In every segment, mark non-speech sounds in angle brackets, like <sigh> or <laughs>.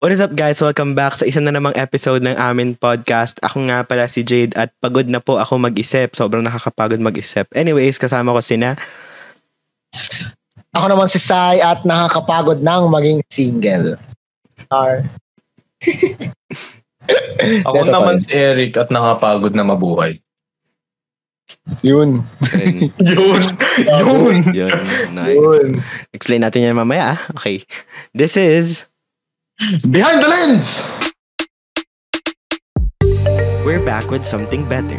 What is up guys? Welcome back sa isa na namang episode ng amin podcast. Ako nga pala si Jade at pagod na po ako mag-isip. Sobrang nakakapagod mag-isip. Anyways, kasama ko sina. Ako naman si Sai at nakakapagod nang maging single. R. <laughs> Ako Ito naman pa si Eric at nakapagod na mabuhay. <laughs> Yun. Yun! Yun! Yun. Nice. Yun. Explain natin yan mamaya. ah. Okay. This is Behind the lens! We're back with something better.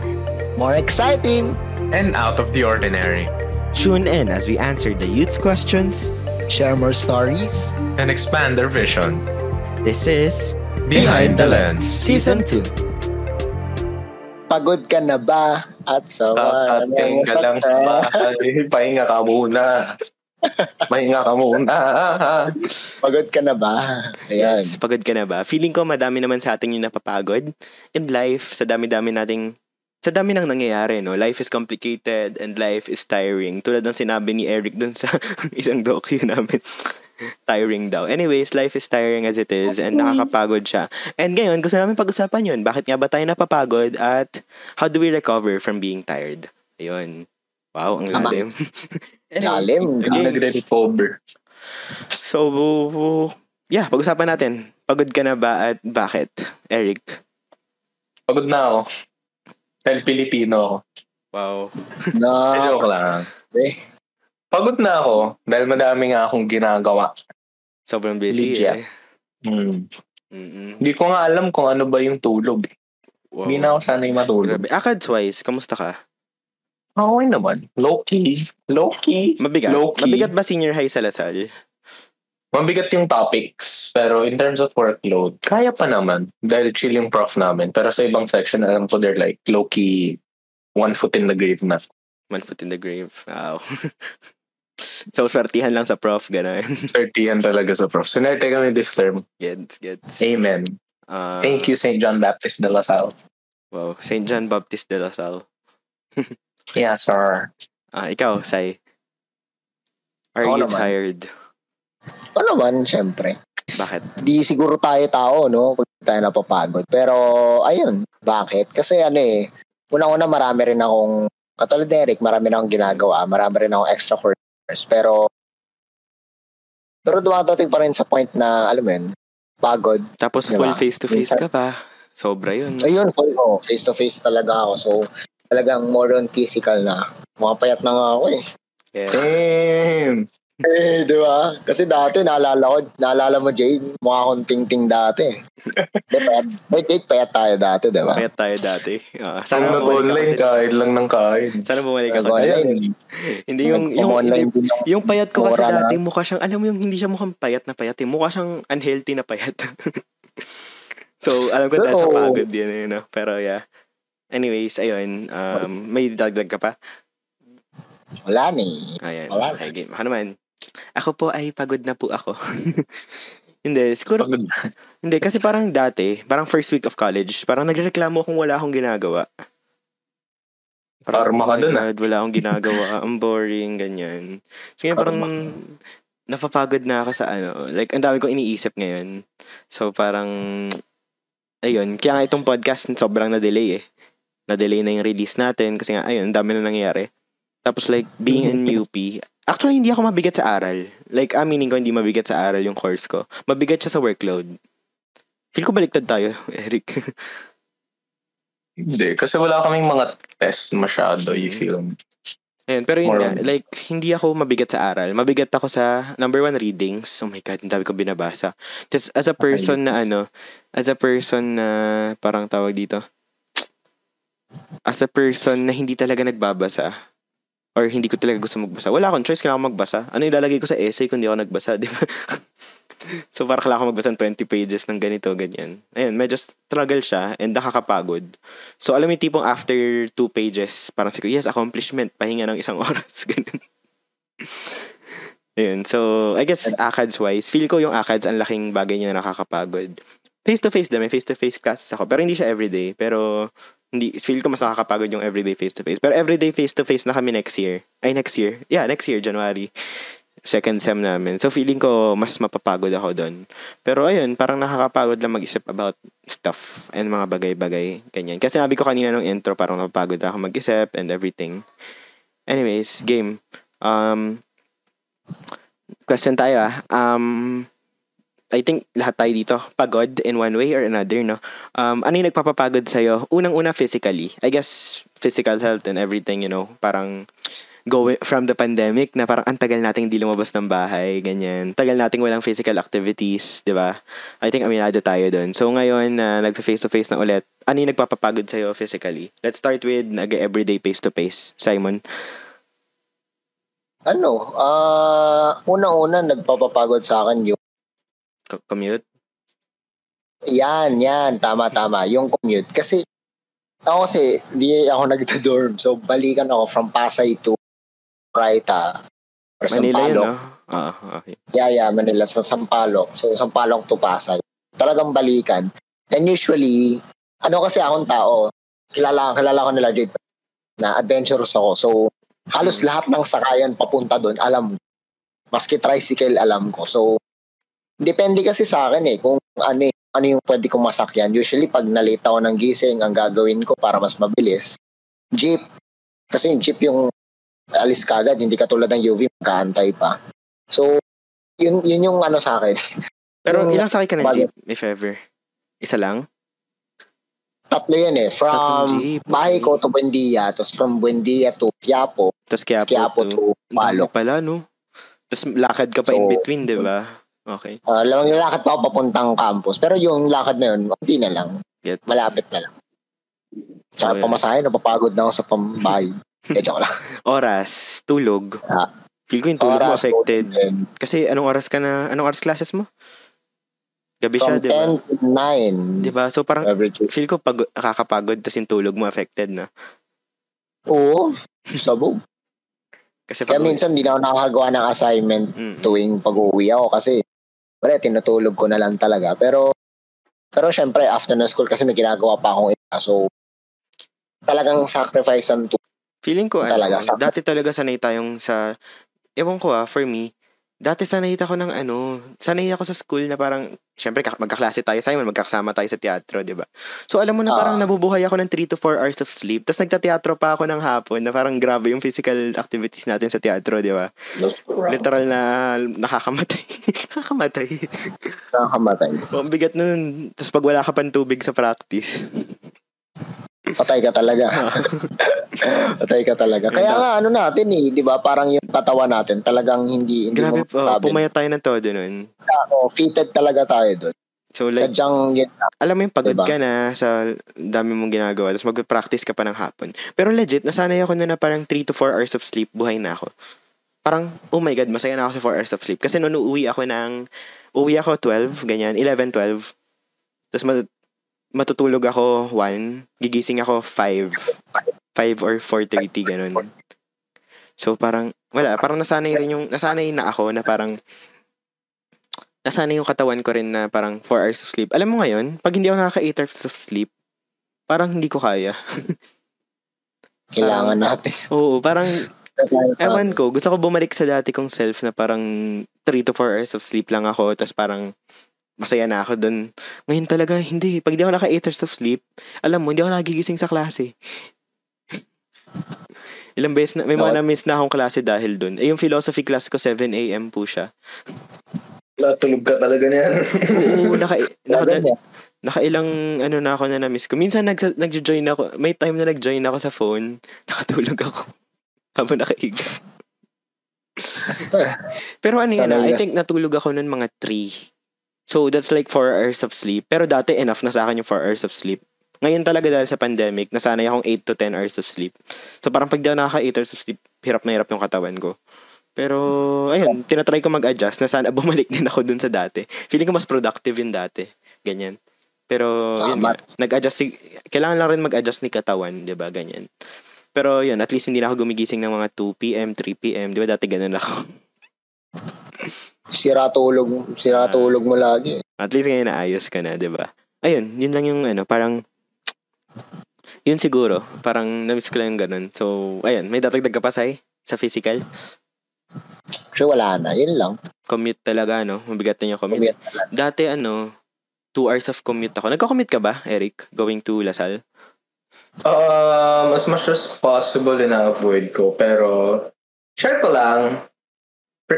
More exciting. And out of the ordinary. Tune in as we answer the youth's questions. Share more stories. And expand their vision. This is Behind the lens. Season 2. Pagod ka na ba? At sa Kakating ka lang sa bahay. Pahinga ka muna. Pahinga ka muna. Pagod ka na ba? Ayan. Yes, pagod ka na ba? Feeling ko madami naman sa ating yung napapagod in life. Sa dami-dami nating sa dami nang nangyayari, no? Life is complicated and life is tiring. Tulad ng sinabi ni Eric dun sa <laughs> isang docu namin. tiring daw. Anyways, life is tiring as it is and nakakapagod siya. And ngayon, gusto namin pag-usapan yun. Bakit nga ba tayo napapagod at how do we recover from being tired? Ayun. Wow, ang lalim. <laughs> Lalim. Okay. Nagre-recover. So, yeah, pag-usapan natin. Pagod ka na ba at bakit? Eric? Pagod na ako. Dahil Pilipino ako. Wow. Na, Eh, <laughs> joke lang. Eh. Pagod na ako dahil madami nga akong ginagawa. Sobrang busy Legit. eh. Hmm. Mm-mm. Hindi ko nga alam kung ano ba yung tulog. Wow. Hindi na ako sanay matulog. Akads-wise, kamusta ka? Okay naman. Low-key. Low-key. Mabigat. Low-key. Mabigat ba senior high sa Lasal? Mabigat yung topics, pero in terms of workload, kaya pa naman. Dahil chill yung prof namin. Pero sa ibang section, alam ko they're like low-key, one foot in the grave na. One foot in the grave. Wow. <laughs> so, swertihan lang sa prof, gano'n. Certihan <laughs> talaga sa prof. Sinerte kami this term. gets, gets. Amen. Uh, Thank you, St. John Baptist de La Salle. Wow. St. John Baptist de La Salle. <laughs> Yeah, sir. Ah, ikaw, Sai. Are Ako you naman. tired? Ano naman, syempre. Bakit? Di siguro tayo tao, no? Kung di tayo napapagod. Pero, ayun. Bakit? Kasi ano eh, unang-una marami rin akong, katulad ni Eric, marami na akong ginagawa. Marami rin akong extra courses. Pero, pero dumadating pa rin sa point na, alam mo yun, pagod. Tapos Diba? full face-to-face Minsan- ka pa. Sobra yun. Ayun, full ko. Face to face talaga ako. So, talagang more on physical na. Mga payat na nga ako eh. Yeah. Damn. Eh, di ba? Kasi dati, naalala ko, naalala mo, Jade, mukha akong ting-ting dati. Di, payat. <laughs> Wait, wait, payat tayo dati, di ba? Kaya tayo dati. Ah, Sana sana bumalik nag-online, kain lang ng kain. Sana bumalik ako. Nag-online. <laughs> Hindi yung, yung, Nag-online hindi, yung payat ko kasi dati, mukha siyang, alam mo yung hindi siya mukhang payat na payat. Eh. Mukha siyang unhealthy na payat. <laughs> so, alam ko dahil sa pagod yun, you know. Pero yeah. Anyways, ayun. Um, may dagdag ka pa? Wala ni. Ayan. Wala. Okay, game. Ako naman. Ako po ay pagod na po ako. <laughs> hindi, siguro, Pagod. hindi, kasi parang dati, parang first week of college, parang nagreklamo kung wala akong ginagawa. Karma ka dun, ah. God, wala akong ginagawa. <laughs> Ang boring, ganyan. So, ngayon parang napapagod na ako sa ano. Like, ang dami kong iniisip ngayon. So, parang, ayun. Kaya nga itong podcast, sobrang na-delay eh. Na-delay na yung release natin kasi nga, ayun, ang dami na nangyayari. Tapos like, being in UP, actually, hindi ako mabigat sa aral. Like, aminin ko, hindi mabigat sa aral yung course ko. Mabigat siya sa workload. Feel ko baliktad tayo, <laughs> Eric. Hindi, kasi wala kaming mga test masyado, you feel. Ayun, pero yun nga, like, hindi ako mabigat sa aral. Mabigat ako sa, number one, readings. Oh my God, ang dami ko binabasa. Just as a person na ano, as a person na, parang tawag dito, as a person na hindi talaga nagbabasa, or hindi ko talaga gusto magbasa, wala akong choice, kailangan magbasa. Ano ilalagay ko sa essay kung di ako nagbasa, <laughs> di ba? so, parang kailangan ko magbasa ng 20 pages ng ganito, ganyan. Ayun, medyo struggle siya and nakakapagod. So, alam mo yung tipong after two pages, parang ko, yes, accomplishment, pahinga ng isang <laughs> oras, <laughs> ganun. Ayun, so, I guess, ACADS-wise, feel ko yung ACADS, ang laking bagay niya na nakakapagod. Face-to-face din, may face-to-face classes ako, pero hindi siya everyday, pero hindi feel ko mas nakakapagod yung everyday face to face. Pero everyday face to face na kami next year. Ay next year. Yeah, next year January. second sem namin. So feeling ko mas mapapagod ako doon. Pero ayun, parang nakakapagod lang mag-isip about stuff and mga bagay-bagay, ganyan. Kasi sinabi ko kanina nung intro, parang napapagod ako mag-isip and everything. Anyways, game. Um, question tayo ah. Um, I think lahat tayo dito pagod in one way or another, no? Um, ano yung nagpapapagod sa'yo? Unang-una, physically. I guess, physical health and everything, you know, parang going from the pandemic na parang ang tagal nating hindi lumabas ng bahay, ganyan. Tagal nating walang physical activities, di ba? I think aminado tayo doon. So ngayon na uh, nagpa-face-to-face na ulit, ano yung nagpapapagod sa'yo physically? Let's start with nag-everyday face-to-face. Simon? Ano, uh, unang-una nagpapapagod sa akin yung commute? Yan, yan. Tama, tama. Yung commute. Kasi, ako kasi, hindi ako nag-dorm. So, balikan ako from Pasay to Raita or Manila Sampaloc. yun, no? Ah, okay. Yeah, yeah, Manila sa Sampaloc. So, Sampaloc to Pasay. Talagang balikan. And usually, ano kasi akong tao, kilala, kilala ko nila dito na adventurous ako. So, halos Mm. lahat ng sakayan papunta doon, alam mo. Maski tricycle, alam ko. So, depende kasi sa akin eh, kung ano, ano yung pwede kong masakyan. Usually, pag nalita ako ng gising, ang gagawin ko para mas mabilis, jeep. Kasi yung jeep yung alis kagad, hindi katulad ng UV, magkaantay pa. So, yun, yun yung ano sa akin. <laughs> Pero Yung- ilang sakay ka ng bago- jeep, if ever? Isa lang? Tatlo yan eh. From jeep, bahay okay. ko to Buendia, tapos from Buendia to Quiapo, Tapos kaya Quiapo to Palok. pala, no? Tapos lakad ka pa in So, between, di ba? Okay. Uh, lang lakad pa ako papuntang campus. Pero yung lakad na yun, hindi na lang. Gets. Malapit na lang. Sa Okay. pamasahe, napapagod na ako sa pambahay. Eh, joke lang. Oras, tulog. Ah. Feel ko yung tulog mo Oras, affected. and Kasi anong oras ka na, anong oras classes mo? Gabi siya, From di ba? 10 to 9. Di ba? So parang feel ko pag nakakapagod tapos yung tulog mo affected na. Oo. Sabog. <laughs> Kasi Kaya pag minsan, hindi na ako nakakagawa ng assignment Mm, tuwing pag-uwi ako kasi wala, tinutulog ko na lang talaga. Pero, pero syempre, after ng school kasi may ginagawa pa akong iba. So, talagang sacrifice ang tu- feeling ko, ano, Talaga, sa- dati talaga sanay tayong sa, ewan ko ah, for me, dati sanay ako ng ano, sanay ako sa school na parang, syempre kak- magkaklase tayo, Simon, magkakasama tayo sa teatro, di ba? So alam mo na parang Ah. nabubuhay ako ng 3 to 4 hours of sleep, tapos nagtateatro pa ako ng hapon, na parang grabe yung physical activities natin sa teatro, di ba? Literal na nakakamatay. <laughs> nakakamatay. nakakamatay. Ang bigat nun. Tapos pag wala ka pang tubig sa practice. Patay ka talaga. <laughs> Patay ka talaga. Kaya nga, ano natin eh, di ba? Parang yung katawan natin, talagang hindi, hindi Grabe mo po, sabi. pumayat tayo ng todo nun. Ano, fitted talaga tayo doon. So like, Sadyang yun alam mo yung pagod Diba? ka na sa dami mong ginagawa, tapos mag-practice ka pa ng hapon. Pero legit, nasanay ako na na parang 3 to 4 hours of sleep, buhay na ako. Parang, oh my God, masaya na ako sa 4 hours of sleep. Kasi noon uuwi ako ng, uwi ako 12, ganyan, 11, 12. Tapos matutulog ako 1, gigising ako 5. 5 or 4.30, ganun. So parang, wala, parang nasanay rin yung, nasanay na ako na parang, nasanay yung katawan ko rin na parang 4 hours of sleep. Alam mo ngayon, pag hindi ako nakaka 8 hours of sleep, parang hindi ko kaya. <laughs> Kailangan natin. Oo, parang, ewan ko, gusto ko bumalik sa dati kong self na parang 3 to 4 hours of sleep lang ako, tapos parang masaya na ako doon. Ngayon talaga, hindi. Pag di ako naka 8 hours of sleep, alam mo, hindi ako nagigising sa klase. <laughs> Ilang beses na, may mga na-miss na akong klase dahil doon. Eh, yung philosophy class ko, 7 a.m. po siya. Natulog ka talaga niyan. Oo, naka, <laughs> naka, Talaga niya. nakailang ano na ako na na-miss ko. Minsan nag, nag-join ako, may time na nag-join ako sa phone, <laughs> nakatulog ako habang nakahiga. Pero ano yun, ah, I think natulog ako nun mga 3. So that's like 4 hours of sleep. Pero dati enough na sa akin yung 4 hours of sleep. Ngayon talaga dahil sa pandemic, nasanay akong 8 to 10 hours of sleep. So parang pag ako nakaka 8 hours of sleep, hirap na hirap yung katawan ko. Pero, ayun, tinatry ko mag-adjust na sana <laughs> bumalik din ako dun sa dati. Feeling ko mas productive yung dati. Ganyan. Pero, yun nga, nag-adjust, si, kailangan lang rin mag-adjust ni katawan, di ba, ganyan. Pero, yun, at least hindi na ako gumigising ng mga 2 p.m., 3 p.m., di ba, dati ganun ako. <laughs> Sira tulog, sira Ah. tulog mo lagi. At least ngayon naayos ka na, di ba? Ayun, yun lang yung, ano, parang, yun siguro, parang, na-miss ko lang yung ganun. So, ayun, may datagdag ka pa, Sai, sa physical? Actually, wala na. Yun lang. Commute talaga, no? Mabigat na yung commute. Commute na. Dati, ano, two hours of commute ako. Nagko-commute ka ba, Eric? Going to Lasal? Um, as much as possible, ina-avoid ko. Pero, share ko lang.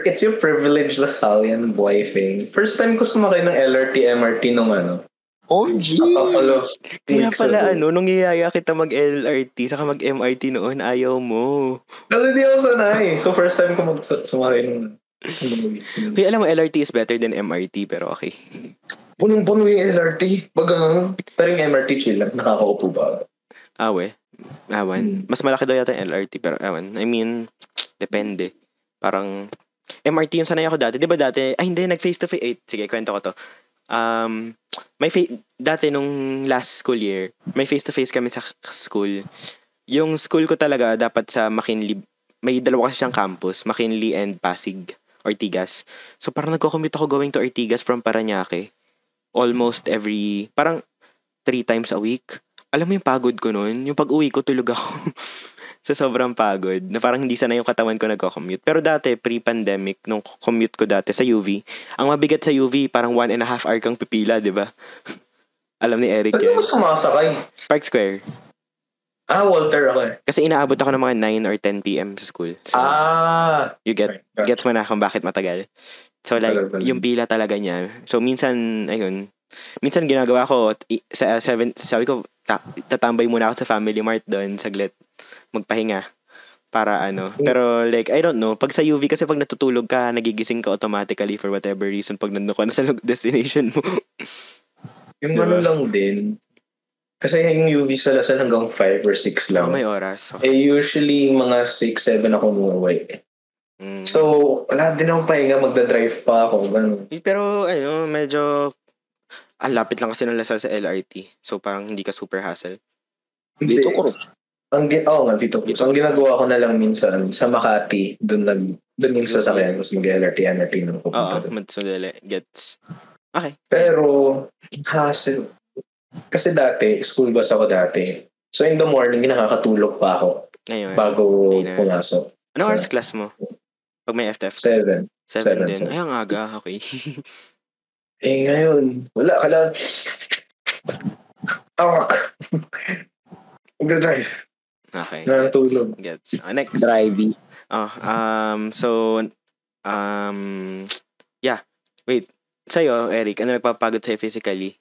It's your privilege Lasallian boy thing. First time ko sumakay ng LRT, MRT nung ano. OMG! A couple of Kaya pala, ago. ano, nung iyaya kita mag-LRT, saka mag-MRT noon, ayaw mo. Kasi di ako sanay. So, first time ko mag- sumakay ng ng weeks. Kaya alam mo, LRT is better than MRT, pero okay. Punong-puno yung LRT. Baga. Pero yung MRT chill lang. Nakakaupo ba? Awe. Awan. Hmm. Mas malaki daw yata yung LRT, pero awan. I mean, depende. Parang, MRT yung sanay ako dati. Di ba dati, ay hindi, nag-face to face. Sige, kwento ko to. Um, may fa- dati nung last school year, may face to face kami sa school. Yung school ko talaga dapat sa McKinley, may dalawa kasi siyang campus, McKinley and Pasig, Ortigas. So parang nagko-commute ako going to Ortigas from Paranaque. Almost every, parang three times a week. Alam mo yung pagod ko noon? Yung pag-uwi ko, tulog ako. <laughs> sa sobrang pagod. Na parang hindi sana yung katawan ko nagko-commute. Pero dati, pre-pandemic, nung commute ko dati sa UV, ang mabigat sa UV, parang one and a half hour kang pipila, di ba? <laughs> Alam ni Eric Saan yan. mo sumasakay? Park Square. Ah, Walter ako eh. Kasi inaabot ako ng mga 9 or 10 p.m. sa school. So, Ah. you get, Right. gets mo na kung bakit matagal. So like, yung pila talaga niya. So minsan, ayun, minsan ginagawa ko, sa uh, seven, sabi ko, ta- tatambay muna ako sa Family Mart doon, saglit, magpahinga. Para ano. Pero like, I don't know. Pag sa UV kasi pag natutulog ka, nagigising ka automatically for whatever reason pag nandun ka na sa <laughs> destination mo. Yung Diba? ano lang din. Kasi yung UV sa Lasal hanggang 5 or 6 lang. Oh, may oras. Eh, usually, mga 6, 7 ako umuwi. Mm. So, wala din akong pahinga. Magdadrive pa ako. Ganun. Pero ano, medyo ang lapit lang kasi ng Lasal sa LRT. So parang hindi ka super hassle. Dito ko rin. Ang gin oh, nga. Dito. So, ang ginagawa ko na lang minsan, sa Makati, doon nag, doon yung sasakyan, tapos mag-LRT, na Oo, pupunta doon. madali. Gets. Okay. Pero, hassle. Kasi dati, school bus ako dati. So, in the morning, nakakatulog pa ako Ngayon. bago Hindi na. pumasok. Anong oras class mo? Pag may FTF? Seven. Seven seven, din. seven. Ay, ang aga. Okay. <laughs> Eh, ngayon, wala ka lang. Awak. Magdadrive. <laughs> okay. Nakatulog. Gets. Ah, next. Drivey. Oh, um, so, um, yeah. Wait. Sa'yo, Eric, ano nagpapagod sa'yo physically?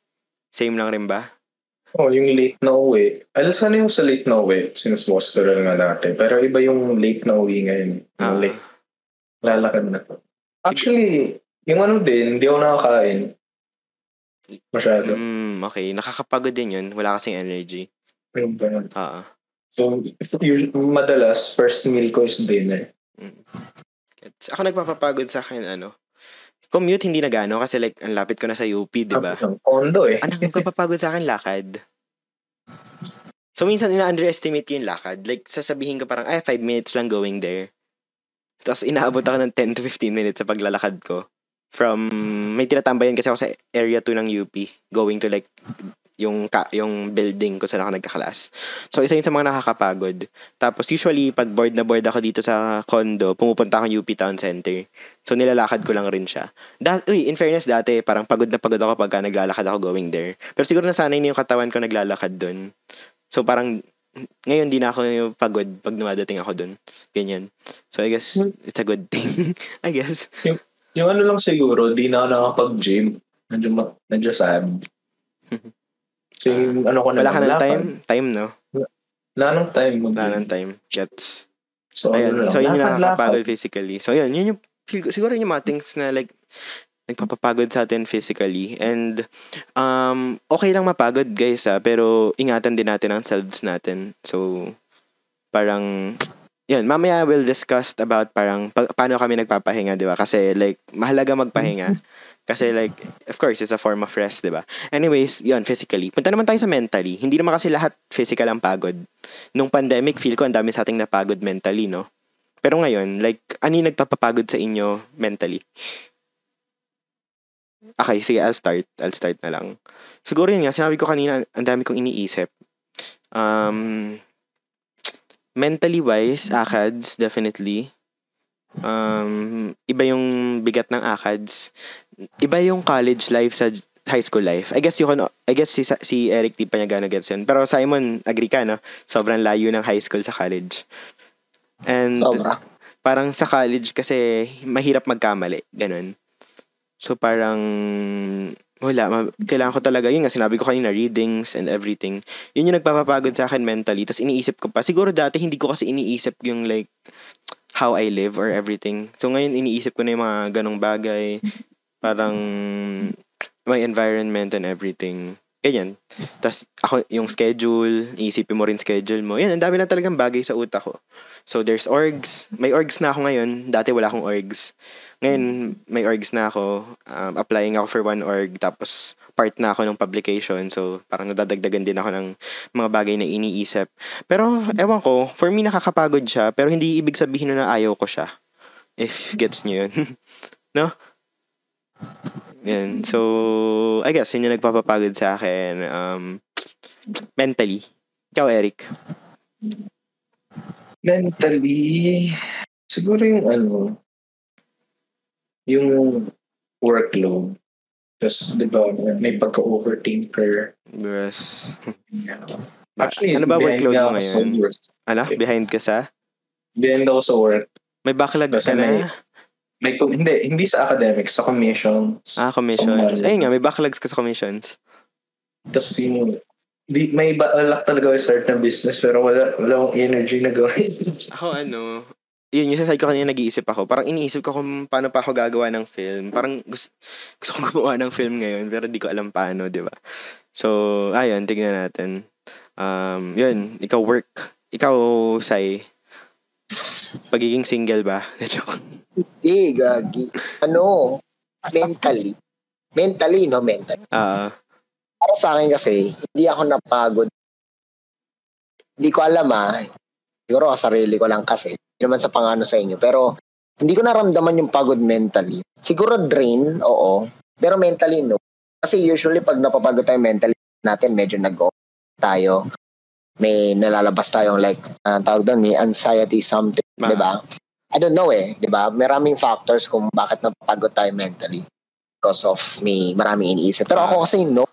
Same lang rin ba? Oh, yung late na uwi. Alam sana yung sa late na uwi, since hospital nga natin. Pero iba yung late na uwi ngayon. Yung Ah. late, lalakad na. Actually, yung ano din, hindi ako nakakain. Masyado. Mm, okay. Nakakapagod din yun. Wala kasing energy. Yung ganun. Oo. So, usually, madalas, first meal ko is dinner. Gets. Ako nagpapapagod sa akin, ano, commute hindi na gano kasi like, ang lapit ko na sa UP, di ba? Ang condo eh. Ano nagpapapagod sa akin? Lakad. So, minsan ina-underestimate ko yung lakad. Like, sasabihin ko parang, ay, 5 minutes lang going there. Tapos, inaabot ako ng 10 to 15 minutes sa paglalakad ko. From, may tinatambayan kasi ako sa area 2 ng UP. Going to like, yung ka, yung building ko saan ako nagkaklas. So, isa yun sa mga nakakapagod. Tapos, usually, pag bored na bored ako dito sa condo, pumupunta ako UP Town Center. So, nilalakad ko lang rin siya. Dat, uy, in fairness, dati, parang pagod na pagod ako pagka naglalakad ako going there. Pero siguro nasanay na yung katawan ko naglalakad dun. So, parang, ngayon di na ako pagod pag dumadating ako dun. Ganyan. So, I guess, it's a good thing. <laughs> I guess. Yung ano lang siguro, di na ako nakapag-gym. Medyo, medyo sad. So, yung ano ko na Wala ka lang, ng time? Time, no? Wala nang time. Wala ng time. Gets. So, ano na lang, So, yun yung nakakapagod physically. So, yun. Yun yung, siguro yun yung mga things na like, nagpapapagod sa atin physically. And, um, okay lang mapagod, guys, ah, pero ingatan din natin ang selves natin. So, parang, yun, mamaya we'll discuss about parang, pa- paano kami nagpapahinga, di ba? Kasi, like, mahalaga magpahinga. <laughs> Kasi, like, of course, it's a form of rest, di ba? Anyways, yun, physically. Punta naman tayo sa mentally. Hindi naman kasi lahat physical ang pagod. Nung pandemic, feel ko ang dami sa ating napagod mentally, no? Pero ngayon, like, ano yung nagpapapagod sa inyo mentally? Okay, sige, I'll start. I'll start na lang. Siguro yun nga, sinabi ko kanina, ang dami kong iniisip. Um, mentally wise, ACADS, definitely. Um, iba yung bigat ng ACADS. Iba yung college life sa high school life. I guess you can, I guess si, si Eric di pa niya gana gets yun. Pero Simon, agree ka, no? Sobrang layo ng high school sa college. And Sobra. parang sa college kasi mahirap magkamali. Ganun. So parang wala, ma- kailangan ko talaga, yun nga sinabi ko kanina, readings and everything. Yun yung nagpapapagod sa akin mentally. Tapos iniisip ko pa, siguro dati hindi ko kasi iniisip yung like, how I live or everything. So ngayon iniisip ko na yung mga ganong bagay. Parang my environment and everything. Ganyan. Tapos ako, yung schedule, iisipin mo rin schedule mo. Yan, ang dami na talagang bagay sa utak ko. So there's orgs. May orgs na ako ngayon. Dati wala akong orgs. Ngayon, may orgs na ako. Um, applying ako for one org. Tapos part na ako ng publication. So parang nadadagdagan din ako ng mga bagay na iniisip. Pero ewan ko, for me nakakapagod siya. Pero hindi ibig sabihin na ayaw ko siya. If gets nyo yun. <laughs> no? Yan. So, I guess, yun yung nagpapapagod sa akin. Um, mentally. Ikaw, Eric. Mentally, siguro yung ano, yung workload. Tapos, di ba, may pagka-overthinker. Yes. <laughs> Actually, ano ba workload mo ngayon? work. Ano? Behind ka sa? Behind ako sa work. May backlogs Kasi ka na? May, com- hindi, hindi sa academics, sa commissions. Ah, commissions. Sa- Ayun nga, may backlogs ka sa commissions. Tapos yung, di, may balak talaga yung start ng business pero wala, wala akong energy na gawin. <laughs> Ako ano, yun, yung sasabi ko kanina nag-iisip ako. Parang iniisip ko kung paano pa ako gagawa ng film. Parang gusto, gusto kong <laughs> gumawa ng film ngayon pero di ko alam paano, di ba? So, ayun, tignan natin. Um, yun, ikaw work. Ikaw, Sai, pagiging single ba? <laughs> Joke. Eh, gagi. Ano? Mentally. Mentally, no? Mentally. Ah, Para sa akin kasi, hindi ako napagod. Hindi ko alam ah. Siguro sa sarili ko lang kasi. Hindi naman sa pangano sa inyo. Pero, hindi ko naramdaman yung pagod mentally. Siguro drain, oo. Pero mentally, no. Kasi usually, pag napapagod tayo mentally natin, medyo nag tayo. May nalalabas tayong like, uh, tawag doon, may anxiety something, di ba? I don't know eh, di ba? Maraming factors kung bakit napapagod tayo mentally because of may maraming iniisip. Pero ako kasi no,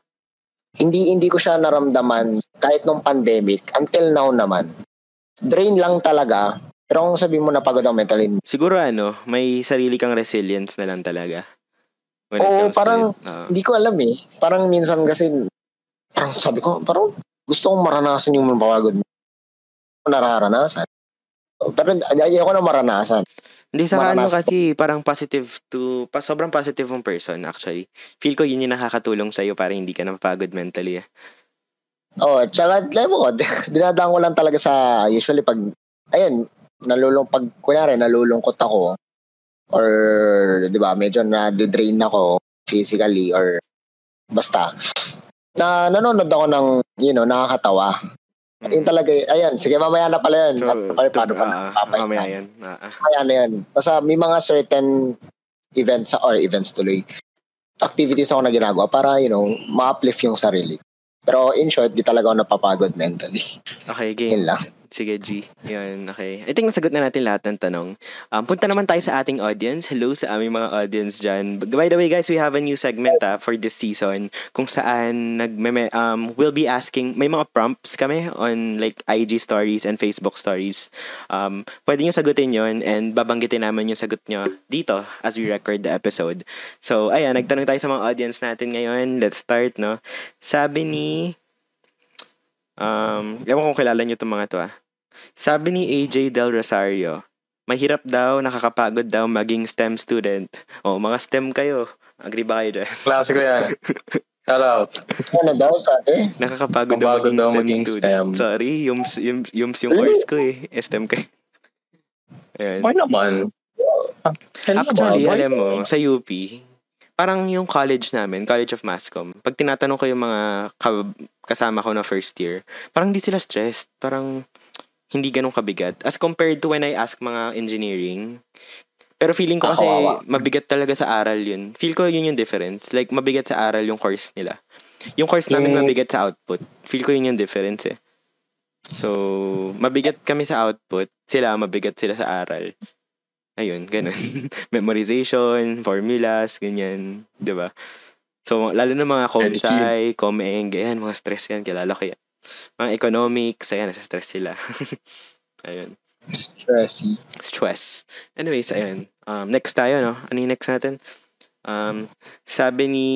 hindi hindi ko siya naramdaman kahit nung pandemic until now naman. Drain lang talaga. Pero kung sabihin mo napagod ako mentally, siguro ano, may sarili kang resilience na lang talaga. When Oo, parang. Ah. hindi ko alam eh. Parang minsan kasi, parang sabi ko, parang gusto kong maranasan yung mapagod mo. Nararanasan. Pero ayoko na maranasan. Hindi sa ano kasi parang positive to, pa, sobrang positive mong person actually. Feel ko yun yung nakakatulong sa'yo para hindi ka napapagod mentally. eh. Oh, tsaka alam mo, <laughs> dinadaan ko lang talaga sa usually pag ayun, nalulung pag kunyari nalulungkot ako or 'di ba, medyo na-drain ako physically or basta na nanonood ako ng you know, nakakatawa. Yun talaga, eh. ayan, sige mamaya na pala yun. So, Paano pa- paano pa ah, papay- mamaya yan. Ah, ah. Mamaya na yun. Basta may mga certain events or events tuloy activities ako na ginagawa para, you know, ma-uplift yung sarili. Pero in short, di talaga ako napapagod mentally. Okay, game. Yun lang. Sige, G. Yan, okay. I think nasagot na natin lahat ng tanong. Um, punta naman tayo sa ating audience. Hello sa aming mga audience dyan. By the way, guys, we have a new segment ah, for this season kung saan nag um, we'll be asking, may mga prompts kami on like IG stories and Facebook stories. Um, pwede nyo sagutin yon and babanggitin namin yung sagot nyo dito as we record the episode. So, ayan, nagtanong tayo sa mga audience natin ngayon. Let's start, no? Sabi ni Um, ewan kung kilala nyo itong mga to ah. Sabi ni AJ Del Rosario, mahirap daw, nakakapagod daw maging STEM student. O, mga STEM kayo. Agree ba kayo dyan? Ko yan. Shout out. Ano daw sabi? Nakakapagod daw maging, daw STEM maging student. STEM. Sorry, yums, yums, yums yung course ko eh. STEM kayo. <laughs> Ayan. Why naman? Actually, alam mo, sa UP, parang yung college namin, College of Masscom, pag tinatanong ko yung mga ka- kasama ko na first year, parang hindi sila stressed. Parang hindi ganun kabigat. As compared to when I ask mga engineering, pero feeling ko kasi kawawa. mabigat talaga sa aral yun. Feel ko yun yung difference. Like, mabigat sa aral yung course nila. Yung course namin Yung- mabigat sa output. Feel ko yun yung difference eh. So, mabigat kami sa output. Sila, mabigat sila sa aral. Ayun, ganun. <laughs> Memorization, formulas, ganyan, 'di ba? So, lalo na mga comsci, comeng, ganyan, mga stress yan, kilala ko yan. Mga economics, ayan, nasa stress sila. <laughs> ayun. Stressy. Stress. Anyways, ayun. Um, next tayo, no? Ano yung next natin? Um, sabi ni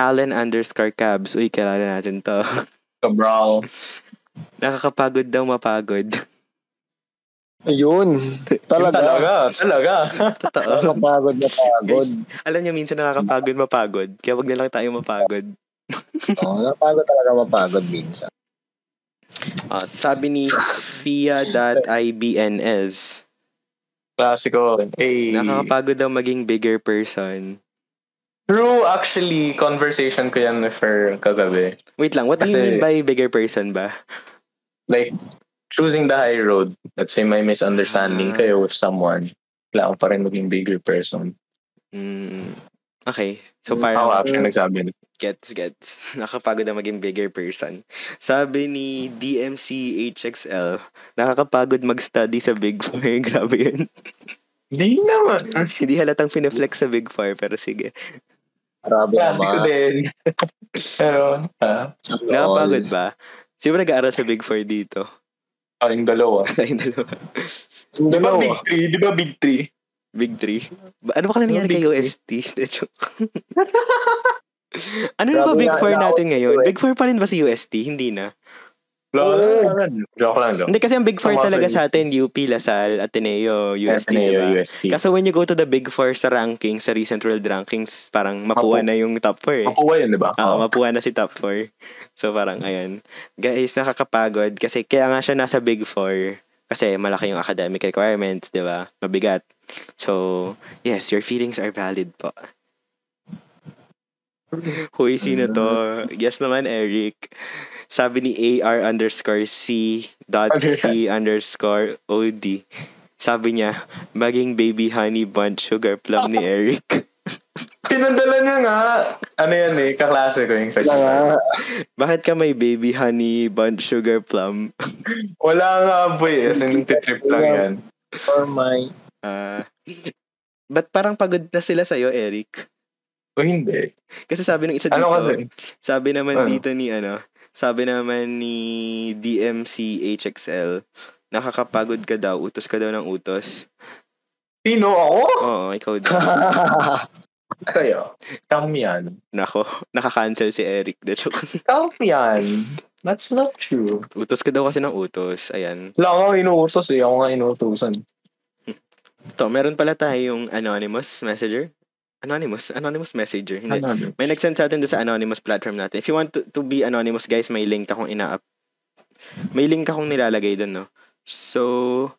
Allen underscore Cabs. Uy, kilala natin to. <laughs> Cabral. Nakakapagod daw mapagod. Ayun. <laughs> Talaga. Talaga, talaga. Totoo. Nakakapagod na pagod. Alam niyo, minsan nakakapagod mapagod. Kaya wag na lang tayo mapagod. <laughs> Oo, napagod talaga mapagod minsan. Ah, sabi ni Fia.ibns. Klasiko. Hey. Nakakapagod daw maging bigger person. True, actually, conversation ko yan with her kagabi. Wait lang, what do you Kasi- mean by bigger person ba? Like, choosing the high road. Let's say may misunderstanding Ah. kayo with someone. Kailangan pa rin maging bigger person. Mm, okay. So Mm, parang Ako actually nagsabi. Gets, gets. <laughs> Nakakapagod na maging bigger person. Sabi ni DMC HXL, nakakapagod mag-study sa Big Four. <laughs> Grabe yun. Hindi naman. Hindi halatang pineflex sa Big Four, pero sige. Grabe Klasiko naman. din. <laughs> Pero, ah, Nakakapagod ba? Sino ba nag-aaral sa Big Four dito? Ah, yung dalawa. <laughs> Tayong dalawa. Yung Di ba dalawa. big three? Di ba big three? Big Three. Ba- Ano ba kasi nangyari kay <laughs> joke. <laughs> ano na ba Big Four na- natin ngayon? Big Four pa rin ba si UST? Hindi na. Joke lang. Joke lang. Hindi kasi ang Big Four talaga sa atin, UP, Lasal, Ateneo, UST, Ateneo, diba? UST. Kaso when you go to the Big Four sa ranking, sa recent world rankings, parang mapuha Mapu- na yung top 4 eh. Mapuwa yun, di ba? Oo, mapuha na si top 4. So parang, ayun. Guys, nakakapagod kasi kaya nga siya nasa Big Four kasi malaki yung academic requirements, di ba? Mabigat. So, yes, your feelings are valid po. Huy, sino to? Yes naman, Eric. Sabi ni AR underscore C dot C underscore OD. Sabi niya, maging baby honey bunch sugar plum ni <laughs> Eric. Pinadala niya nga. Ano yan eh, kaklase ko yung sa nga. Bakit ka may baby honey bunch sugar plum? <laughs> Wala nga boy. As in, trip lang yan. For my... Ah, ba't parang pagod na sila sa'yo, Eric? O hindi. Kasi sabi ng isa dito, Ano kasi? sabi naman Ano? dito ni ano, sabi naman ni DMC HXL, nakakapagod ka daw, utos ka daw ng utos. Sino ako? Oo, ikaw daw. <laughs> Kayo. Come yan. Nako, nakakancel si Eric. Come yan. That's not true. utos ka daw kasi ng utos. Ayan. Wala nga inuutos eh. Ako nga inuutosan. To, meron pala tayong anonymous messenger. Anonymous? Anonymous messenger. Hindi. Ano? May nag-send sa atin sa anonymous platform natin. If you want to, to be anonymous, guys, may link akong ina-up. May link akong nilalagay doon, no? So,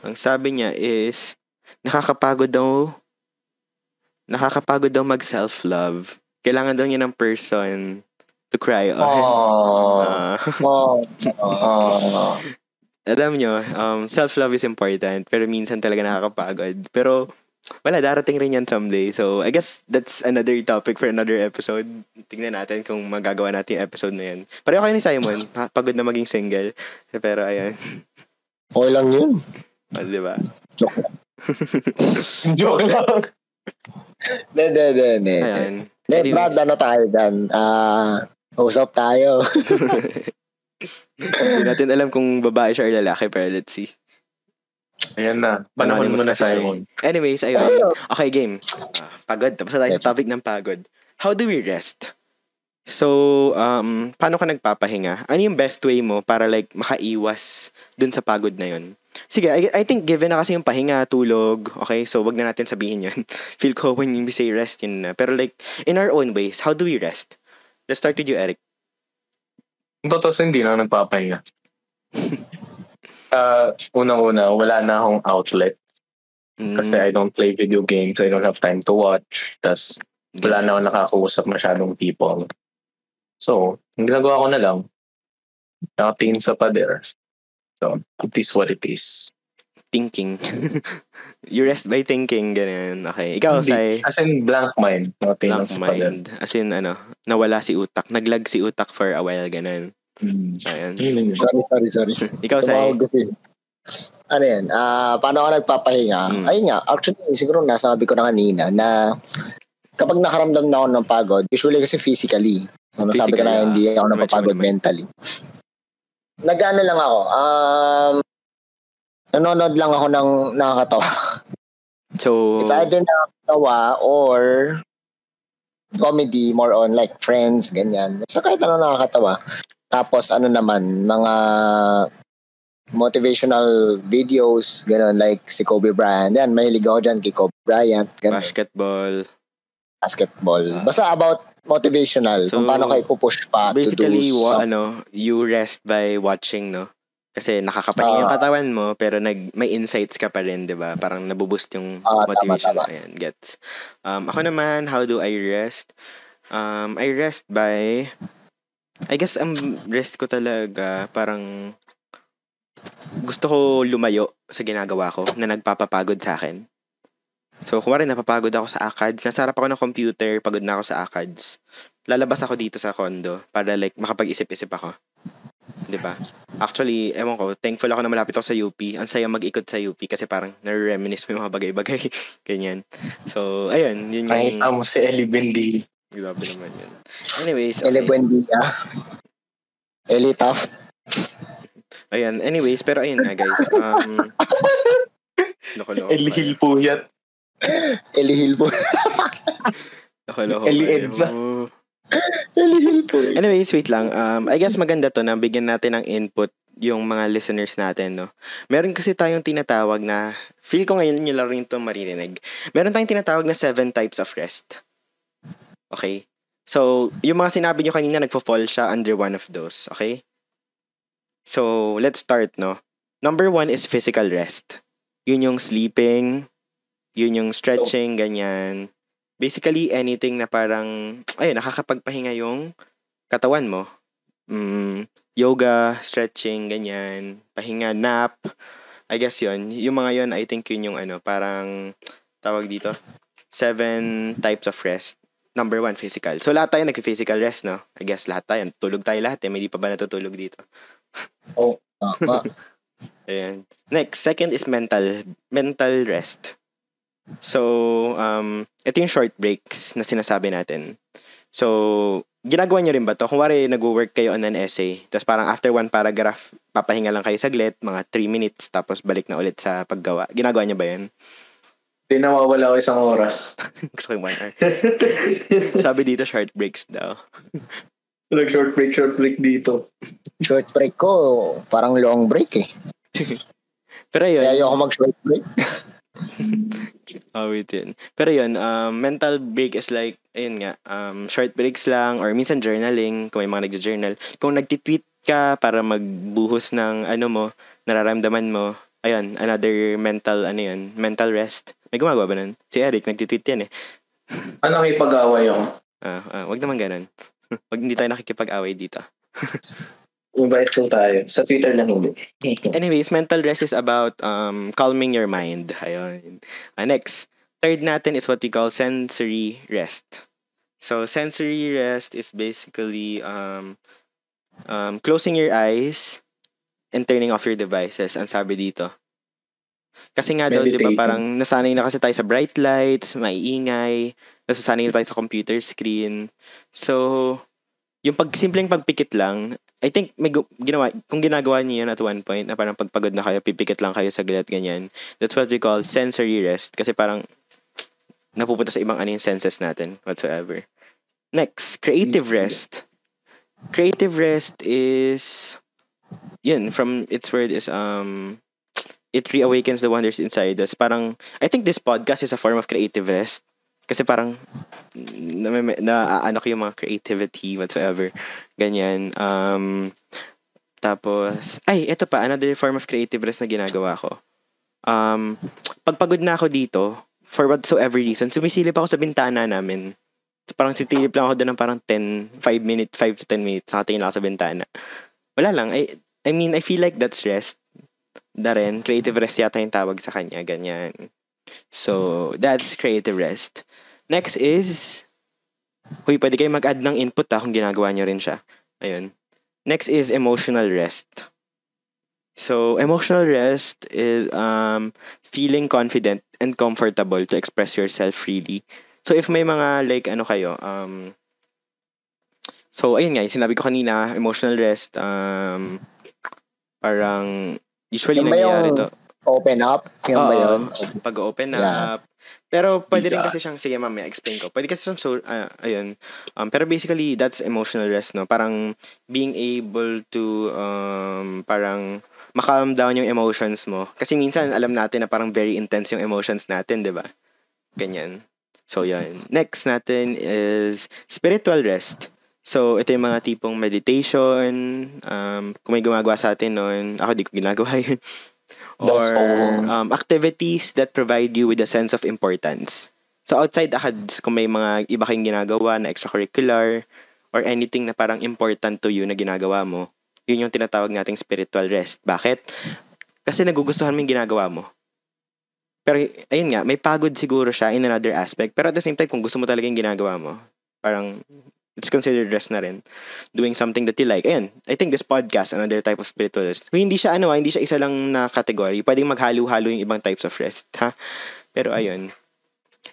ang sabi niya is, nakakapagod daw, nakakapagod daw mag-self-love. Kailangan daw niya ng person to cry on. Oh. Ah, oh, <laughs> oh. Alam nyo, um, self-love is important, pero minsan talaga nakakapagod. Pero, wala, darating rin yan someday. So, I guess that's another topic for another episode. Tingnan natin kung magagawa natin yung episode na yan. Pareho kayo ni Simon, pa- pagod na maging single. Pero, ayan, Okay lang yun. oh, di ba? Joke <laughs> lang. De, de. Ayan. De, Anyways. Brad, ano tayo dyan? Ah, usap tayo. <laughs> Hindi natin alam kung babae siya or lalaki, pero let's see. Ayan na. Panahon mo na. Simon. Anyways, ayun. Okay, game. Ah, pagod. Tapos tayo sa topic ng pagod. How do we rest? So, um, paano ka nagpapahinga? Ano yung best way mo para like makaiwas dun sa pagod na yun? Sige, I, I think given na kasi yung pahinga, tulog, okay, so wag na natin sabihin yun. Feel ko when we say rest yun na. Pero like, in our own ways, how do we rest? Let's start with you, Eric. Totoo hindi na nagpapahinga. Uh, unang-una, wala na akong outlet. Mm, Kasi I don't play video games. I don't have time to watch. Tapos wala na ako nakakausap masyadong people. So, ang ginagawa ko na lang, nakatingin sa pader. So, it is what it is. thinking. <laughs> you rest by thinking, ganyan. Okay. Ikaw, Hindi. Sai. As in, blank mind. Lang Blank mind. As in, ano, nawala si utak. Naglag si utak for a while, ganun. Hmm. Ayan. Yun. sorry, sorry, sorry. Ikaw, Sai. Ano yan, ah paano ako nagpapahinga? Mm. Ayun nga, actually, siguro nasabi ko na kanina na kapag nakaramdam na ako ng pagod, usually kasi physically. So, nasabi ko na hindi ako ah, napapagod medyo- mentally. Nagano lang ako, um, nanonood lang ako ng nakakatawa. So, It's either nakakatawa or comedy, more on like friends, ganyan. Basta kahit ano nakakatawa. Tapos ano naman, mga motivational videos, gano'n, like si Kobe Bryant. Yan, mahilig ako dyan kay Kobe Bryant, gano'n, basketball. Basketball. Ah. Basta about motivational, So, kung paano kayo pupush pa Basically, to do wa, some- ano, you rest by watching, no? Kasi nakakapahinga yung Ah. katawan mo, pero nag, may insights ka pa rin, di ba? Parang nabuboost yung tama, motivation. tama. Ayan, gets. Um, ako naman, how do I rest? Um, I rest by, I guess, ang rest ko talaga, parang, gusto ko lumayo sa ginagawa ko na nagpapapagod sa akin. So, kumari napapagod ako sa ACADS, nasa harap ako ng computer, pagod na ako sa ACADS. Lalabas ako dito sa condo para like makapag-isip-isip ako. 'Di ba? Actually, ewan ko, thankful ako na malapit ako sa UP. Ang saya mag-ikot sa UP kasi parang nare-reminisce mo yung mga bagay-bagay. <laughs> Ganyan. So, ayun. Yun yung... Nakita mo si Ellie Bendi. Grabe naman yun. Anyways, okay. Buendia, Eli Taft, Ayan, anyways, pero ayun nga guys. Um, <laughs> loko-loko Ellie kayo. Hill Puyat. <laughs> Eli. Edsa. Eli Hilpo. Anyways, wait lang. Um, I guess maganda to na bigyan natin ng input yung mga listeners natin, no? Meron kasi tayong tinatawag na, feel ko ngayon nyo lang rin ito maririnig. Meron tayong tinatawag na seven types of rest. Okay? So, yung mga sinabi nyo kanina, nagfo-fall siya under one of those. Okay? So, let's start, no? Number one is physical rest. Yun yung sleeping, yun yung stretching, ganyan. Basically, anything na parang, ayun, nakakapagpahinga yung katawan mo. Mm, yoga, stretching, ganyan. Pahinga, nap. I guess yun. Yung mga yun, I think yun yung ano, parang, tawag dito, seven types of rest. Number one, physical. So, lahat tayo nag-physical rest, no? I guess lahat tayo. Tulog tayo lahat, eh. May di pa ba natutulog dito? Tama. <laughs> Ayan. Next, second is mental mental rest. So, um, ito yung short breaks na sinasabi natin. So, ginagawa nyo rin ba to? Kung wari, nag-work kayo on an essay, tapos parang after one paragraph, papahinga lang kayo saglit, mga 3 minutes, tapos balik na ulit sa paggawa. Ginagawa nyo ba yun? Di nawawala ako isang oras. <laughs> Gusto ko yung one hour. Sabi dito, short breaks daw. <laughs> Nag-short break, short break dito. Short break ko, parang long break eh. <laughs> Pero yun, Kaya ayoko mag-short break. Oh, yun. Pero yun, um, mental break is like, ayun nga, um, short breaks lang or minsan journaling, kung may mga nagja-journal. Kung nagtitweet ka para magbuhos ng ano mo, nararamdaman mo, ayun, another mental, ano yun, mental rest. May gumagawa ba nun? Si Eric, nagtitweet yan eh. Ano may pag-away ako? Ah, ah, wag naman ganun. <laughs> wag hindi tayo nakikipag-away dito. <laughs> Invite ko tayo. Sa Twitter lang <laughs> hindi. Anyways, mental rest is about um, calming your mind. Ayun. Uh, next, third natin is what we call sensory rest. So, sensory rest is basically um, um, closing your eyes and turning off your devices. Ang sabi dito. Kasi nga daw, di ba, parang nasanay na kasi tayo sa bright lights, maiingay, nasasanay na tayo sa computer screen. So, yung pag simpleng pagpikit lang, I think may gu- ginawa, kung ginagawa niyo yun at one point, na parang pagpagod na kayo, pipikit lang kayo sa saglit, ganyan. That's what we call sensory rest. Kasi parang napupunta sa ibang ano yung senses natin, whatsoever. Next, creative rest. Creative rest is, yun, from its word is, um, it reawakens the wonders inside us. Parang, I think this podcast is a form of creative rest. Kasi parang, na, na, ano ko yung mga creativity, whatsoever. Ganyan. Um, tapos, ay, ito pa, another form of creative rest na ginagawa ko. Um, pagpagod na ako dito, for whatsoever reason, sumisilip ako sa bintana namin. Parang sitilip lang ako doon ng parang 10, 5 minutes, 5 to 10 minutes, nakatingin lang ako sa bintana. Wala lang. I, I mean, I feel like that's rest. Da rin, creative rest yata yung tawag sa kanya, ganyan. So, that's creative rest. Next is, huy, pwede kayo mag-add ng input ha, kung ginagawa nyo rin siya. Ayun. Next is emotional rest. So, emotional rest is um, feeling confident and comfortable to express yourself freely. So, if may mga like ano kayo, um, so ayun nga, yung sinabi ko kanina, emotional rest, um, parang usually Yung nangyayari yung to. Open up? Yan ba yun? Pag-open Yeah. up. Pero pwede rin Yeah. kasi siyang, sige mamaya, explain ko. Pwede kasi siyang, so, ah, ayun. Um, pero basically, that's emotional rest, no? Parang being able to, um, parang makalm down yung emotions mo. Kasi minsan, alam natin na parang very intense yung emotions natin, di ba? Ganyan. So, yan. Next natin is spiritual rest. So, ito yung mga tipong meditation. Um, kung may gumagawa sa atin noon, ako di ko ginagawa <laughs> yun. Or um, activities that provide you with a sense of importance. So, outside ACADS, kung may mga iba kayong ginagawa na extracurricular or anything na parang important to you na ginagawa mo, yun yung tinatawag nating spiritual rest. Bakit? Kasi nagugustuhan mo yung ginagawa mo. Pero, ayun nga, may pagod siguro siya in another aspect. Pero at the same time, kung gusto mo talaga yung ginagawa mo, parang, it's considered rest na rin. Doing something that you like. Ayun, I think this podcast, another type of spiritual rest. Hindi siya, ano, ah, hindi siya isa lang na category. Pwedeng maghalo-halo yung ibang types of rest, ha? Pero ayun.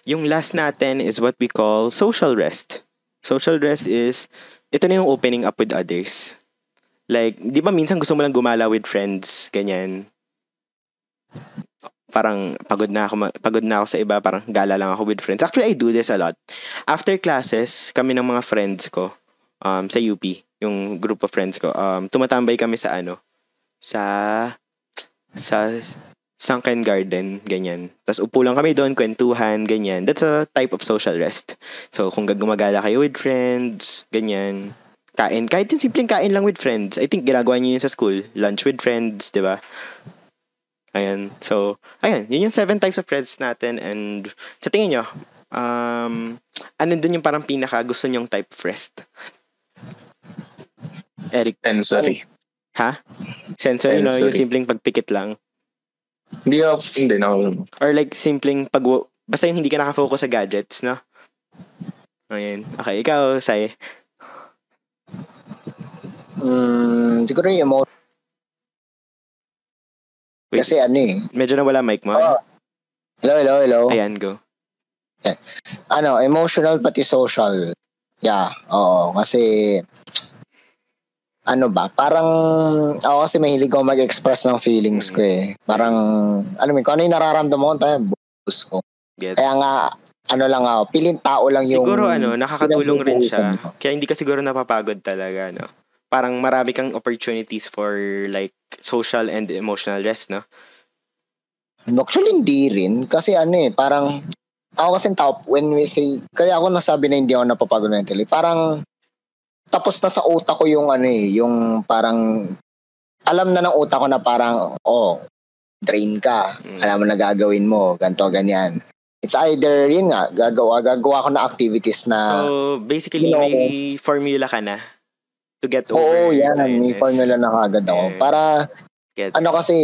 Yung last natin is what we call social rest. Social rest is, ito na yung opening up with others. Like, di ba minsan gusto mo lang gumala with friends, ganyan. Parang pagod na ako pagod na ako sa iba, parang gala lang ako with friends. Actually, I do this a lot. After classes, kami ng mga friends ko um sa UP, yung group of friends ko, um tumatambay kami sa ano, sa sa sunken garden, ganyan. Tapos upo lang kami doon, kwentuhan, ganyan. That's a type of social rest. So, kung gumagala kayo with friends, ganyan. Kain, kahit yung simpleng kain lang with friends. I think ginagawa niyo yun sa school. Lunch with friends, di ba? Ayan. So, ayan. Yun yung seven types of rest natin. And sa tingin nyo, um, ano dun yung parang pinaka gusto nyong type of rest? Eric, Sensory. ha? Sensory, no? Yung Sensory. simpleng pagpikit lang. Hindi ako, hindi na ako. Or like simpleng pag basta yung hindi ka nakafocus sa gadgets, no? Ayan. Okay, ikaw, Sai. Mm, siguro yung emotion. Wait. Kasi ano eh. Medyo nawala mic mo. Oh. Hello, hello, hello. Ayan, go. Ano, emotional pati social. Yeah, oo. Kasi, ano ba, parang, ako kasi mahilig ako mag-express ng feelings ko eh. Parang, ano mo, kung ano yung nararamdaman ko, tayo, bus ko. Gets. Kaya nga, ano lang ako, piling tao lang yung... siguro ano, nakakatulong rin siya. ko. Kaya hindi ka siguro napapagod talaga, no? Parang marami kang opportunities for like social and emotional rest, no? Actually, hindi rin. Kasi ano eh, parang, ako kasi tao, when we say, kaya ako nasabi na hindi ako napapagod mentally, parang, tapos na sa utak ko yung ano eh, yung parang, alam na ng utak ko na parang, oh, drain ka. Mm. Alam mo na gagawin mo, ganto ganyan. It's either, yun nga, gagawa, gagawa ko na activities na, So, basically, you know, may formula ka na to get over. oo, yan, tiredness. may formula na kagad ako. Yes. Para, Gets. ano kasi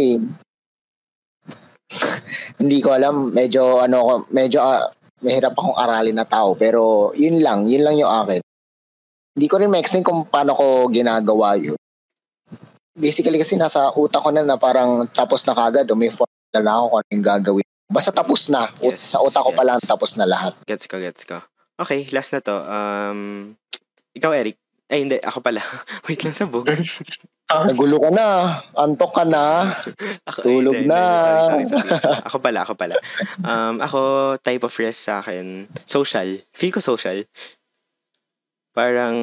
<laughs> hindi ko alam medyo ano medyo ah, mahirap akong aralin na tao pero yun lang yun lang yung akin hindi ko rin ma-explain kung paano ko ginagawa yun basically kasi nasa utak ko na na parang tapos na kagad o may formula na ako kung ano yung gagawin basta tapos na Yes, sa utak ko pa lang yes. tapos na lahat Gets ko, gets ko. Okay, last na to. Um, ikaw, Eric. Ay, hindi. Ako pala. <laughs> Wait lang, sabog. nagulo ka na antok ka na Ako, Tulog hindi, na. hindi, sorry, sorry, sorry. <laughs> Ako pala, ako pala. Um, ako, type of rest sa akin, social. Feel ko social. Parang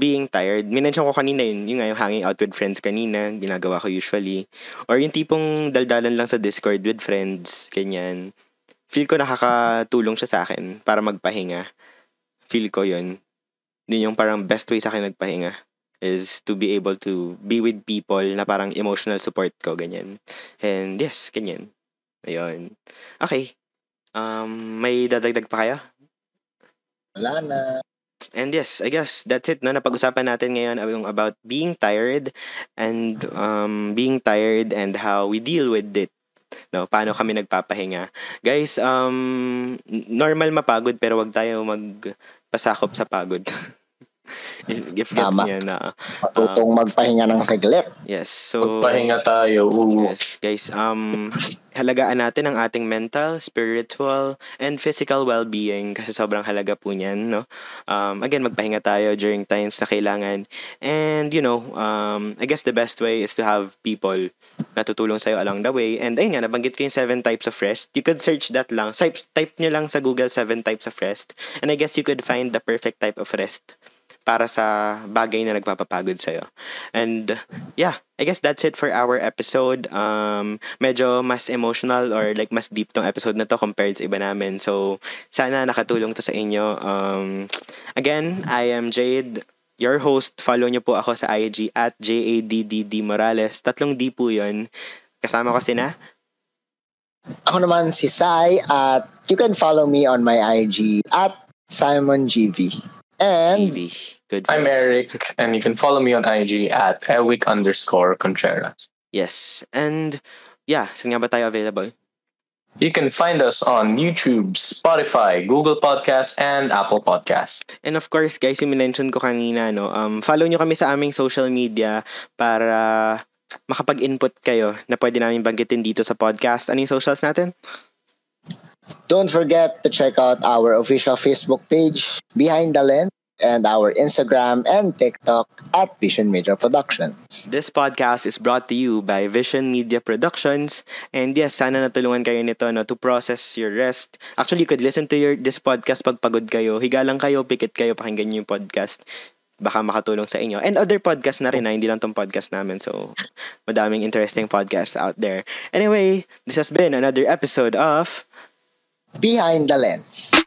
being tired. Minention ko kanina yun, yung nga yung hanging out with friends kanina, ginagawa ko usually. Or yung tipong daldalan lang sa Discord with friends, ganyan. Feel ko nakakatulong siya sa akin para magpahinga. Feel ko yun. Yun yung parang best way sa akin magpahinga is to be able to be with people na parang emotional support ko, ganyan. And yes, ganyan. Ayun. Okay. Um, may dadagdag pa kayo? wala na And yes, I guess that's it. No? Napag-usapan natin ngayon yung about being tired and um, being tired and how we deal with it. No, paano kami nagpapahinga. Guys, um, normal mapagod pero wag tayo magpasakop sa pagod. <laughs> if <laughs> gets Tama. niya na. Matutong magpahinga ng saglit. Yes. So, Magpahinga tayo. Oo. Yes, guys. Um, halagaan natin ang ating mental, spiritual, and physical well-being kasi sobrang halaga po niyan, no? Um, again, magpahinga tayo during times na kailangan. And, you know, um, I guess the best way is to have people na tutulong sa'yo along the way. And ayun nga, nabanggit ko yung seven types of rest. You could search that lang. Type, type nyo lang sa Google seven types of rest. And I guess you could find the perfect type of rest para sa bagay na nagpapapagod sa'yo. And yeah, I guess that's it for our episode. Um, medyo mas emotional or like mas deep tong episode na to compared sa iba namin. So, sana nakatulong to sa inyo. Um, again, I am Jade, your host. Follow nyo po ako sa IG at J-A-D-D-D Morales. Tatlong D po yun. Kasama ko sina. Ako naman si Sai at you can follow me on my IG at Simon GV. And TV. Good. I'm. Eric, and you can follow me on IG at Ewick underscore Contreras. Yes. And yeah, saan nga ba tayo available? You can find us on YouTube, Spotify, Google Podcasts, and Apple Podcasts. And of course, guys, yung mention ko kanina, no, um, follow nyo kami sa aming social media para makapag-input kayo na pwede namin banggitin dito sa podcast. Ano yung socials natin? don't forget to check out our official Facebook page, Behind the Lens, and our Instagram and TikTok at Vision Media Productions. This podcast is brought to you by Vision Media Productions. And yes, sana natulungan kayo nito no, to process your rest. Actually, you could listen to your this podcast pag pagod kayo. Higa lang kayo, pikit kayo, pakinggan nyo yung podcast. Baka makatulong sa inyo. And other podcasts na rin na, hindi lang tong podcast namin. So, madaming interesting podcasts out there. Anyway, this has been another episode of Behind the Lens.